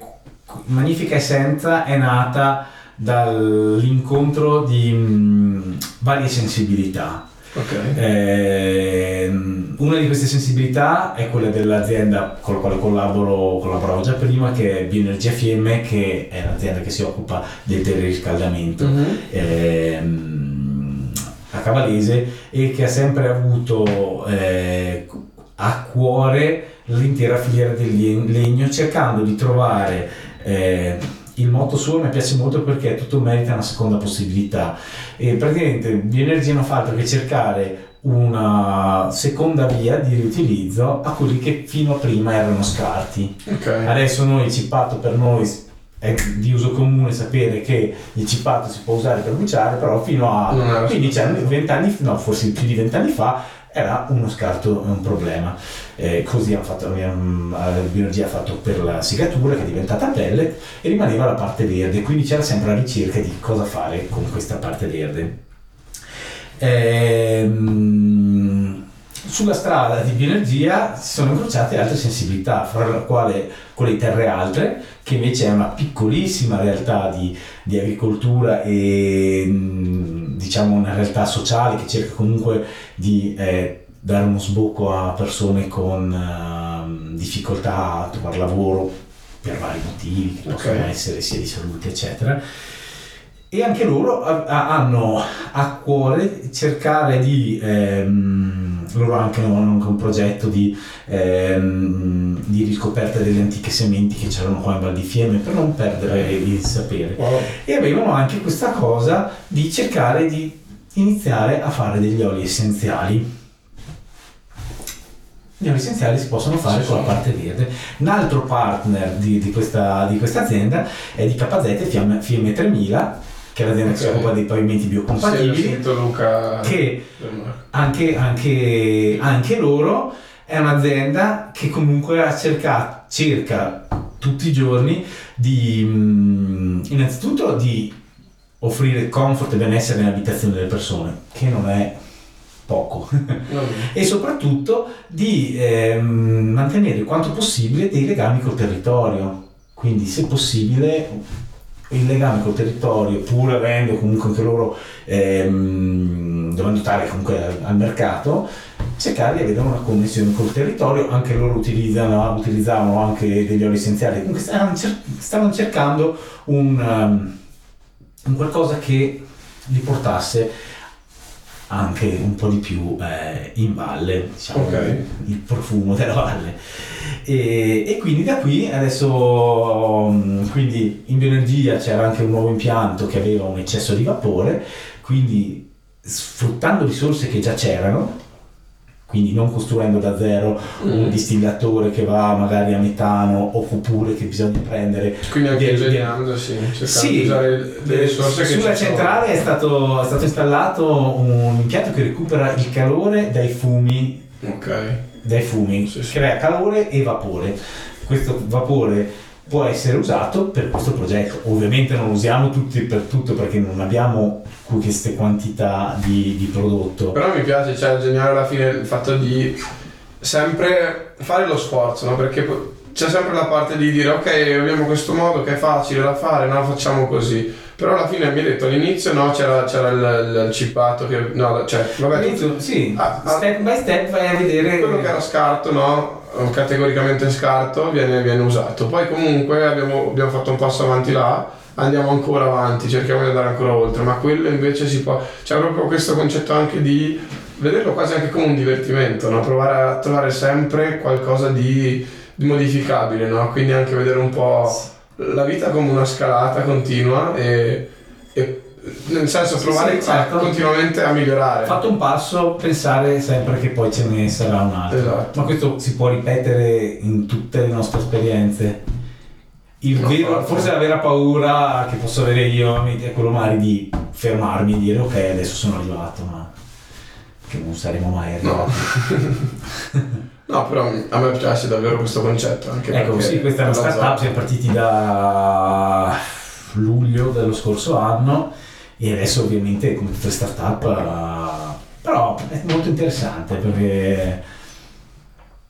Magnifica Essenza è nata dall'incontro di mh, mm, varie sensibilità. Okay. Eh, una di queste sensibilità è quella dell'azienda con la quale collaboro, collaboravo già prima, che è Bioenergia Fiemme, che è l'azienda che si occupa del teleriscaldamento. Mm-hmm. Eh, a Cavalese e che ha sempre avuto eh, a cuore l'intera filiera del legno cercando di trovare eh, il motto suo mi piace molto perché tutto merita una seconda possibilità e praticamente Bioenergia non fa altro che cercare una seconda via di riutilizzo a quelli che fino a prima erano scarti. Ok. Adesso noi il cippato per noi è di uso comune sapere che il cippato si può usare per bruciare, però fino a Non era 15 anni, scartato. 20 anni, no, forse più di 20 anni fa era uno scarto un problema. Eh, così hanno fatto, la biologia ha fatto per la segatura che è diventata pellet e rimaneva la parte verde, quindi c'era sempre la ricerca di cosa fare con questa parte verde. Ehm, sulla strada di bioenergia si sono incrociate altre sensibilità, fra la quale quella di Terre Altre, che invece è una piccolissima realtà di, di agricoltura e mh, diciamo una realtà sociale che cerca comunque di eh, dare uno sbocco a persone con ehm, difficoltà a trovare lavoro per vari motivi, che possono Ok. essere sia di salute, eccetera. E anche loro ha- ha- hanno a cuore cercare di, ehm, loro anche hanno anche un progetto di, ehm, di riscoperta delle antiche sementi che c'erano qua in Val di Fiemme per non perdere il sapere Wow. e avevano anche questa cosa di cercare di iniziare a fare degli oli essenziali. Gli oli essenziali si possono fare Sì, con la parte verde. Un altro partner di, di questa, di questa azienda è di KZ Fiemme, Fiemme 3000, che è l'azienda che si occupa dei pavimenti biocompatibili, che anche, anche, anche loro è un'azienda che comunque ha cercato, cerca tutti i giorni di mm, innanzitutto di offrire comfort e benessere nell'abitazione delle persone, che non è poco, (laughs) e soprattutto di ehm, mantenere quanto possibile dei legami col territorio, quindi se possibile il legame col territorio, pur avendo comunque anche loro, ehm, dovendo stare comunque al, mercato, cercare di avere una connessione col territorio, anche loro utilizzavano anche degli oli essenziali, comunque stavano, cer- stavano cercando un, um, un qualcosa che li portasse anche un po' di più eh, in valle, diciamo, Ok. il profumo della valle. E, e quindi da qui adesso, mm, quindi in bioenergia c'era anche un nuovo impianto che aveva un eccesso di vapore, quindi sfruttando risorse che già c'erano, quindi non costruendo da zero un Mm. distillatore che va magari a metano oppure che bisogna prendere Quindi anche Del- ingegnando, sì, sì, di usare le risorse che sulla centrale è stato, è stato installato un impianto che recupera il calore dai fumi, Ok. dai fumi Sì, sì. crea calore e vapore. Questo vapore può essere usato per questo progetto. Ovviamente non lo usiamo tutti per tutto perché non abbiamo queste quantità di, di prodotto. Però mi piace, cioè, geniale alla fine il fatto di sempre fare lo sforzo, no? Perché c'è sempre la parte di dire ok, abbiamo questo modo che è facile da fare, no, facciamo così. Però alla fine mi hai detto all'inizio no, c'era, c'era il, il, cippato che... No, cioè, vabbè, All'inizio, sì, Ah, ah. step by step vai a vedere quello che era scarto, no? Categoricamente scarto viene, viene usato. Poi comunque abbiamo, abbiamo fatto un passo avanti là, andiamo ancora avanti, cerchiamo di andare ancora oltre, ma quello invece si può. C'è proprio questo concetto anche di vederlo quasi anche come un divertimento, no? Provare a trovare sempre qualcosa di, di modificabile, no? Quindi anche vedere un po' la vita come una scalata continua e, e nel senso Sì, provare sì, a- certo. continuamente a migliorare. fatto un passo, pensare sempre che poi ce ne sarà un altro. Esatto. Ma questo si può ripetere in tutte le nostre esperienze. No, vero- forse. la vera paura che posso avere io è quello magari di fermarmi e dire ok adesso sono arrivato, ma che non saremo mai arrivati. (laughs) No, però a me piace davvero questo concetto. Anche Ecco, sì, questa è una startup, siamo partiti da luglio dello scorso anno e adesso ovviamente come tutte le startup, eh, però è molto interessante perché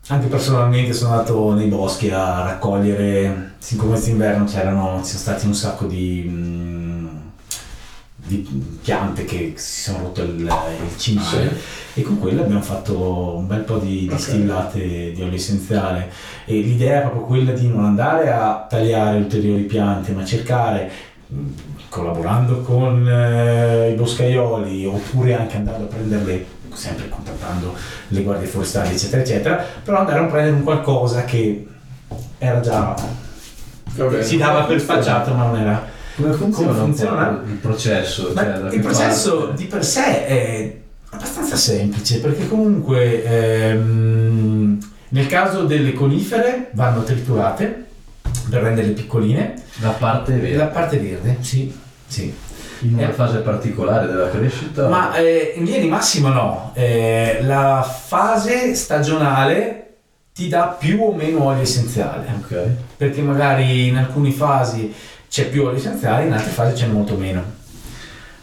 anche personalmente sono andato nei boschi a raccogliere, siccome quest'inverno c'erano, ci sono stati un sacco di, mm, di piante che si sono rotto il, il cimale Sì. e con quello abbiamo fatto un bel po' di distillate di olio essenziale. E l'idea è proprio quella di non andare a tagliare ulteriori piante ma cercare mh, collaborando con eh, i boscaioli oppure anche andando a prenderle sempre contattando le guardie forestali eccetera eccetera però andare a prendere un qualcosa che era già bene. si dava per spacciato, ma non era. Come funziona, Come funziona? il processo? Cioè, da il processo parte? di per sé è abbastanza semplice perché comunque ehm, nel caso delle conifere vanno triturate per renderle piccoline. La parte vera. La parte verde, sì, sì. In una Eh. fase particolare della crescita? Ma eh, in linea di massima no, Eh, la fase stagionale ti dà più o meno olio essenziale, Ok. perché magari in alcune fasi c'è più olio essenziale, in altre fasi c'è molto meno.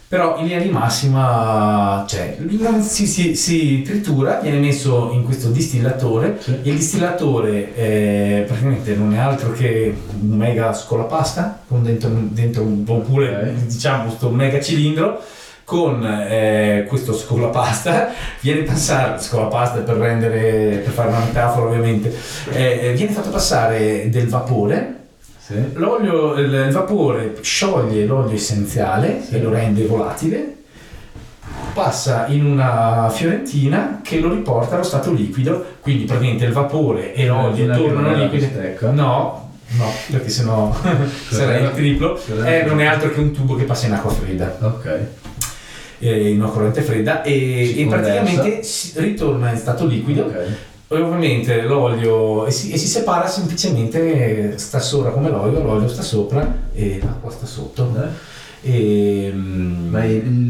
Però in linea di massima cioè, si, si- si tritura, viene messo in questo distillatore Sì. il distillatore eh, praticamente non è altro che un mega scolapasta con dentro, dentro un oppure Ok. diciamo questo mega cilindro con eh, questo scolapasta (laughs) viene passato scolapasta per rendere per fare una metafora ovviamente eh, viene fatto passare del vapore Sì. l'olio il, vapore scioglie l'olio essenziale Sì. e lo rende volatile passa in una fiorentina che lo riporta allo stato liquido quindi praticamente il vapore e l'olio che tornano non la liquidi bistecca. no no perché sennò (laughs) sarei il triplo eh, non è altro che un tubo che passa in acqua fredda Ok. eh, in una corrente fredda e, e praticamente ritorna in stato liquido Ok. Ovviamente l'olio e si, e si separa semplicemente sta sopra come l'olio l'olio sta sopra e l'acqua sta sotto Eh? e, mm, Ma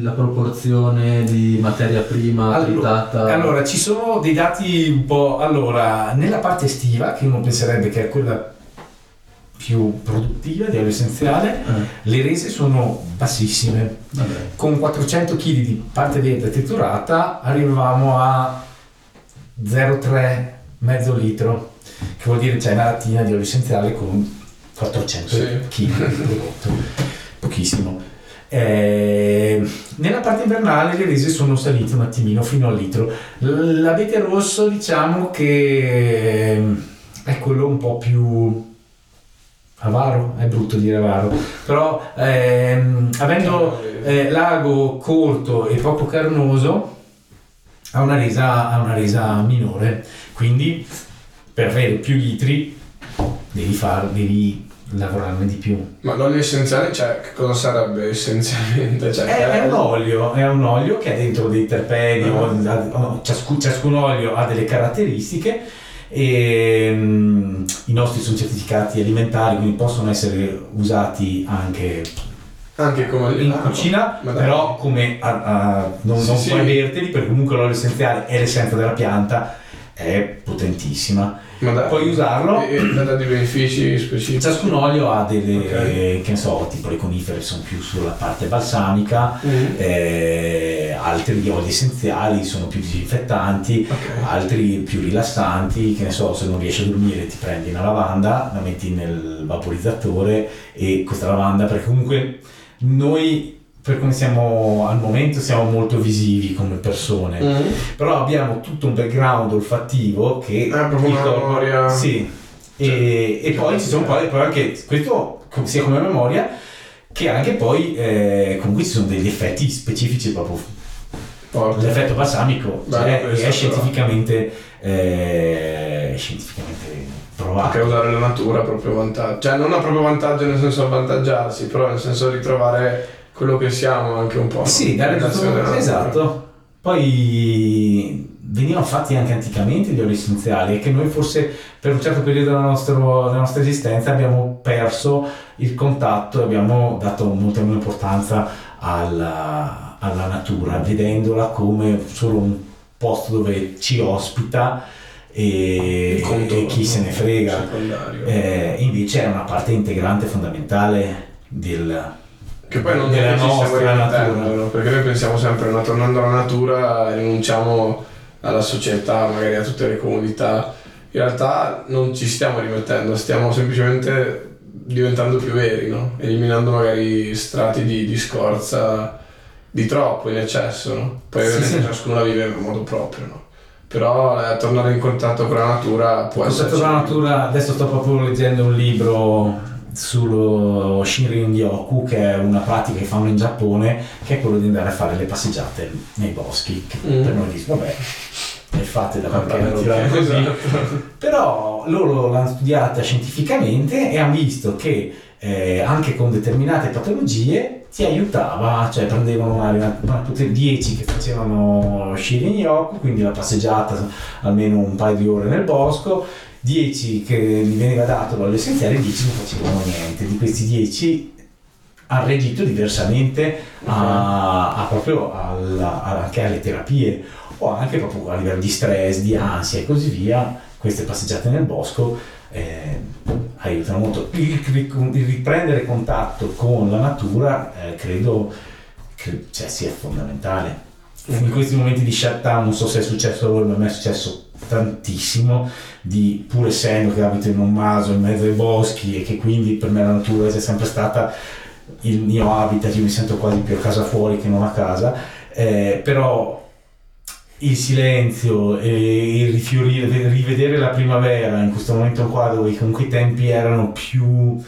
la proporzione di materia prima Allora-. Allora, ci sono dei dati un po'. Allora, nella parte estiva, che uno penserebbe che è quella più produttiva di olio essenziale, Eh, le rese sono bassissime. vabbè. Con 400 kg di parte verde triturata arrivavamo a 0,3 mezzo litro, che vuol dire c'è una lattina di olio essenziale con 400 Sì. kg di (laughs) prodotto. Pochissimo. Eh, nella parte invernale le rese sono salite un attimino fino al litro. L'abete rosso diciamo che ehm, è quello un po' più avaro, è brutto dire avaro, però ehm, avendo eh, l'ago corto e poco carnoso ha una resa, ha una resa minore, quindi per avere più litri devi, far, devi lavorarne di più. Ma l'olio essenziale, cioè, che cosa sarebbe essenzialmente? Cioè, È, è un olio, è un olio che ha dentro dei terpeni, Ah. ha- o- ciascun, ciascun olio ha delle caratteristiche e mm, i nostri sono certificati alimentari, quindi possono essere usati anche Anche come in ah, cucina, dai. però come a- a- non, Sì, non sì. puoi berteli perché comunque l'olio essenziale è l'essenza della pianta, è potentissima. Ma dai. Puoi usarlo. E, dà dei benefici specifici. Ciascun olio ha delle, Ok. che ne so, tipo le conifere sono più sulla parte balsamica, Mm. eh, altri oli essenziali sono più disinfettanti, Ok. altri più rilassanti, che ne so, se non riesci a dormire ti prendi una lavanda, la metti nel vaporizzatore e questa lavanda, perché comunque noi per come siamo al momento siamo molto visivi come persone, Mm. però abbiamo tutto un background olfattivo che Ah, proprio una corpo- memoria. Sì. Cioè, e, e poi ci sono poi, poi anche questo sia come memoria che anche poi eh, comunque ci sono degli effetti specifici proprio Forte. l'effetto balsamico cioè, è scientificamente eh, scientificamente provato Anche usare la natura a proprio vantaggio. Cioè, non a proprio vantaggio nel senso avvantaggiarsi, però nel senso ritrovare quello che siamo anche un po'. Sì, dare tutto, esatto. Poi venivano fatti anche anticamente gli oli essenziali e che noi forse per un certo periodo della, nostro- della nostra esistenza abbiamo perso il contatto e abbiamo dato molta meno importanza alla, alla natura, vedendola come solo un posto dove ci ospita e, e chi se ne frega. Eh, invece è una parte integrante fondamentale del, Che poi non della nostra rimettendo, natura. perché noi pensiamo sempre, no, tornando alla natura, rinunciamo alla società, magari a tutte le comodità. In realtà non ci stiamo rimettendo, stiamo semplicemente diventando più veri, no? eliminando magari strati di, di scorza di troppo in eccesso. No? Poi Sì, ovviamente sì. ciascuno la vive in modo proprio. No? Però eh, tornare in contatto con la natura può essere. Contatto con la natura, adesso sto proprio leggendo un libro sullo Shinrin Gyoku, che è una pratica che fanno in Giappone, che è quello di andare a fare le passeggiate nei boschi. Che Mm. per noi dice, vabbè, e fate da qualche roba così. Però loro l'hanno studiata scientificamente e hanno visto che eh, anche con determinate patologie ti aiutava, cioè prendevano magari 10 che facevano uscire in Yoko, quindi la passeggiata almeno un paio di ore nel bosco, 10 che gli veniva dato dall'essenziale, 10 non facevano niente. Di questi 10 ha reagito diversamente a, a proprio alla, anche alle terapie o anche proprio a livello di stress, di ansia e così via. Queste passeggiate nel bosco eh, aiutano molto. Il, il, riprendere contatto con la natura eh, credo che cioè, sia fondamentale. In questi momenti di shutdown, non so se è successo a voi, ma a me è successo tantissimo, di, pur essendo che abito in un maso in mezzo ai boschi e che quindi per me la natura è sempre stata il mio habitat, io mi sento quasi più a casa fuori che non a casa, eh, però il silenzio e il rifiorire, rivedere la primavera in questo momento qua dove comunque i tempi erano più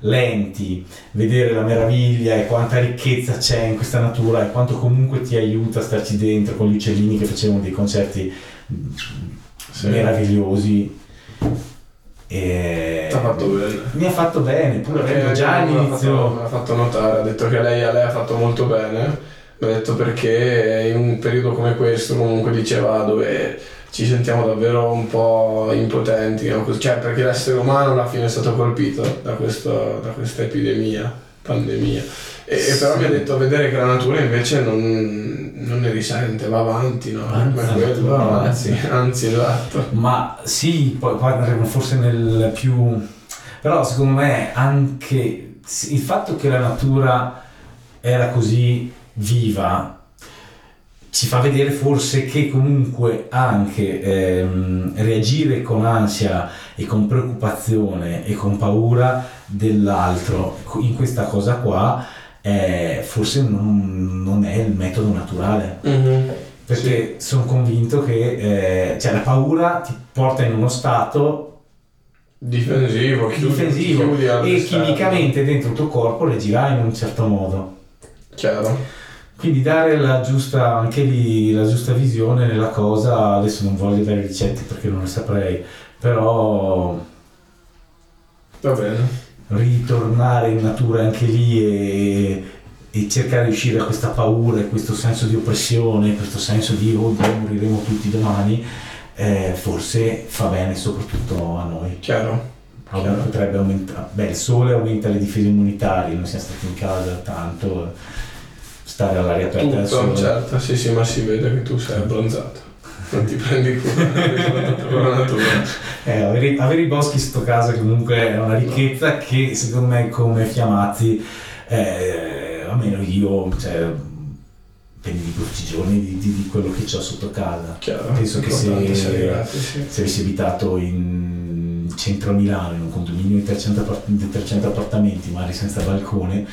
lenti, vedere la meraviglia e quanta ricchezza c'è in questa natura e quanto comunque ti aiuta a starci dentro con gli uccellini che facevano dei concerti sì. meravigliosi. E ha fatto bene. Mi ha fatto bene, pure avendo già all'inizio. Me l'ha fatto notare, ha detto che lei, a lei ha fatto molto bene ha detto perché in un periodo come questo comunque diceva dove ci sentiamo davvero un po' impotenti, no? cioè perché l'essere umano alla fine è stato colpito da, questo, da questa epidemia, pandemia. E, sì. e, però mi ha detto vedere che la natura invece non, non ne risente, va avanti, no? Anzi, quello, anzi, (laughs) anzi, esatto. Ma sì, poi, andremo forse nel più... Però secondo me anche il fatto che la natura era così viva ci fa vedere forse che comunque anche ehm, reagire con ansia e con preoccupazione e con paura dell'altro in questa cosa qua eh, forse non, non, è il metodo naturale. Mm-hmm. Perché sì. sono convinto che eh, cioè la paura ti porta in uno stato difensivo, chiudi, difensivo chiudi e chimicamente dentro il tuo corpo reagirai in un certo modo. Chiaro. Quindi dare la giusta, anche lì, la giusta visione nella cosa, adesso non voglio dare ricette perché non le saprei, però... Va bene. Ritornare in natura anche lì e, e cercare di uscire da questa paura e questo senso di oppressione, questo senso di oh moriremo tutti domani, eh, forse fa bene soprattutto a noi. Chiaro. Chiaro. Potrebbe aumentare, beh il sole aumenta le difese immunitarie, non siamo stati in casa tanto stare all'aria aperta Tutto, certo, sì sì, ma si vede che tu sei abbronzato. Non ti prendi cura con la natura. Eh, avere, avere, i boschi sotto casa comunque è una ricchezza che secondo me come Fiamazzi, eh, almeno io, cioè, per i tutti i giorni di, di, di, quello che ho sotto casa. Chiaro, Penso che se, sì. se avessi abitato in centro Milano, in un condominio di 300, di 300 appartamenti, magari senza balcone,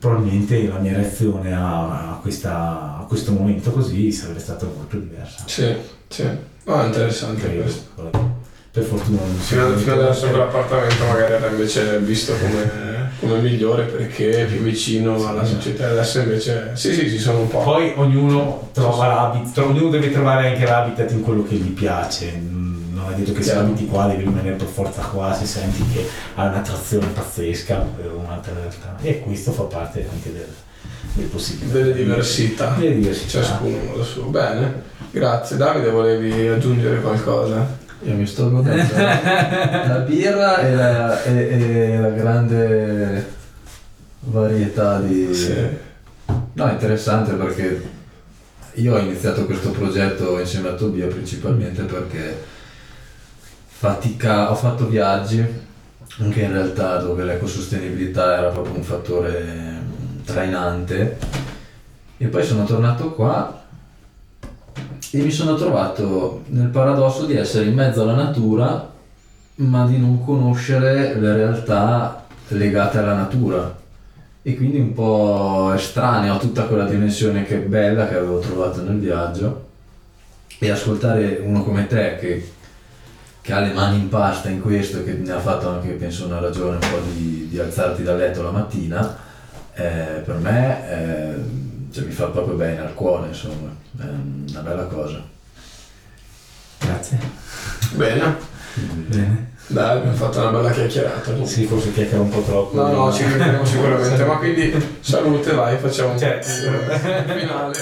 probabilmente la mia reazione a, questa, a, questo momento così sarebbe stata molto diversa. Sì, sì. Ah, interessante Credo. questo. Per fortuna non fino, fino adesso quell'appartamento magari era invece visto come, come, migliore perché è più vicino sì, alla società, adesso invece sì sì ci sono un po'. Poi ognuno trova l'habitat, ognuno deve trovare anche l'habitat in quello che gli piace è detto che se abiti qua devi rimanere per forza qua se senti che ha un'attrazione pazzesca per un'altra realtà. E questo fa parte anche del, del possibile. Delle diversità. Delle diversità. Ciascuno da suo. Bene. Grazie. Davide volevi aggiungere qualcosa? Io mi sto godendo. (laughs) La birra e la, e, e la grande varietà di sì. no è interessante perché io ho iniziato questo progetto insieme a Tobia principalmente perché fatica, ho fatto viaggi, anche in realtà dove l'ecosostenibilità era proprio un fattore mm, trainante. E poi sono tornato qua e mi sono trovato nel paradosso di essere in mezzo alla natura ma di non conoscere le realtà legate alla natura e quindi un po' estraneo a tutta quella dimensione che bella che avevo trovato nel viaggio e ascoltare uno come te che che ha le mani in pasta in questo e che ne ha fatto anche penso una ragione un po' di, di alzarti dal letto la mattina, eh, per me eh, cioè, mi fa proprio bene al cuore, insomma, è una bella cosa. Grazie. Bene. Bene. Dai, abbiamo fatto una bella chiacchierata. Sì, forse chiacchiera un po' troppo. No, no, ci crediamo sicuramente. Ma quindi salute, vai, facciamo un Cioè, finale.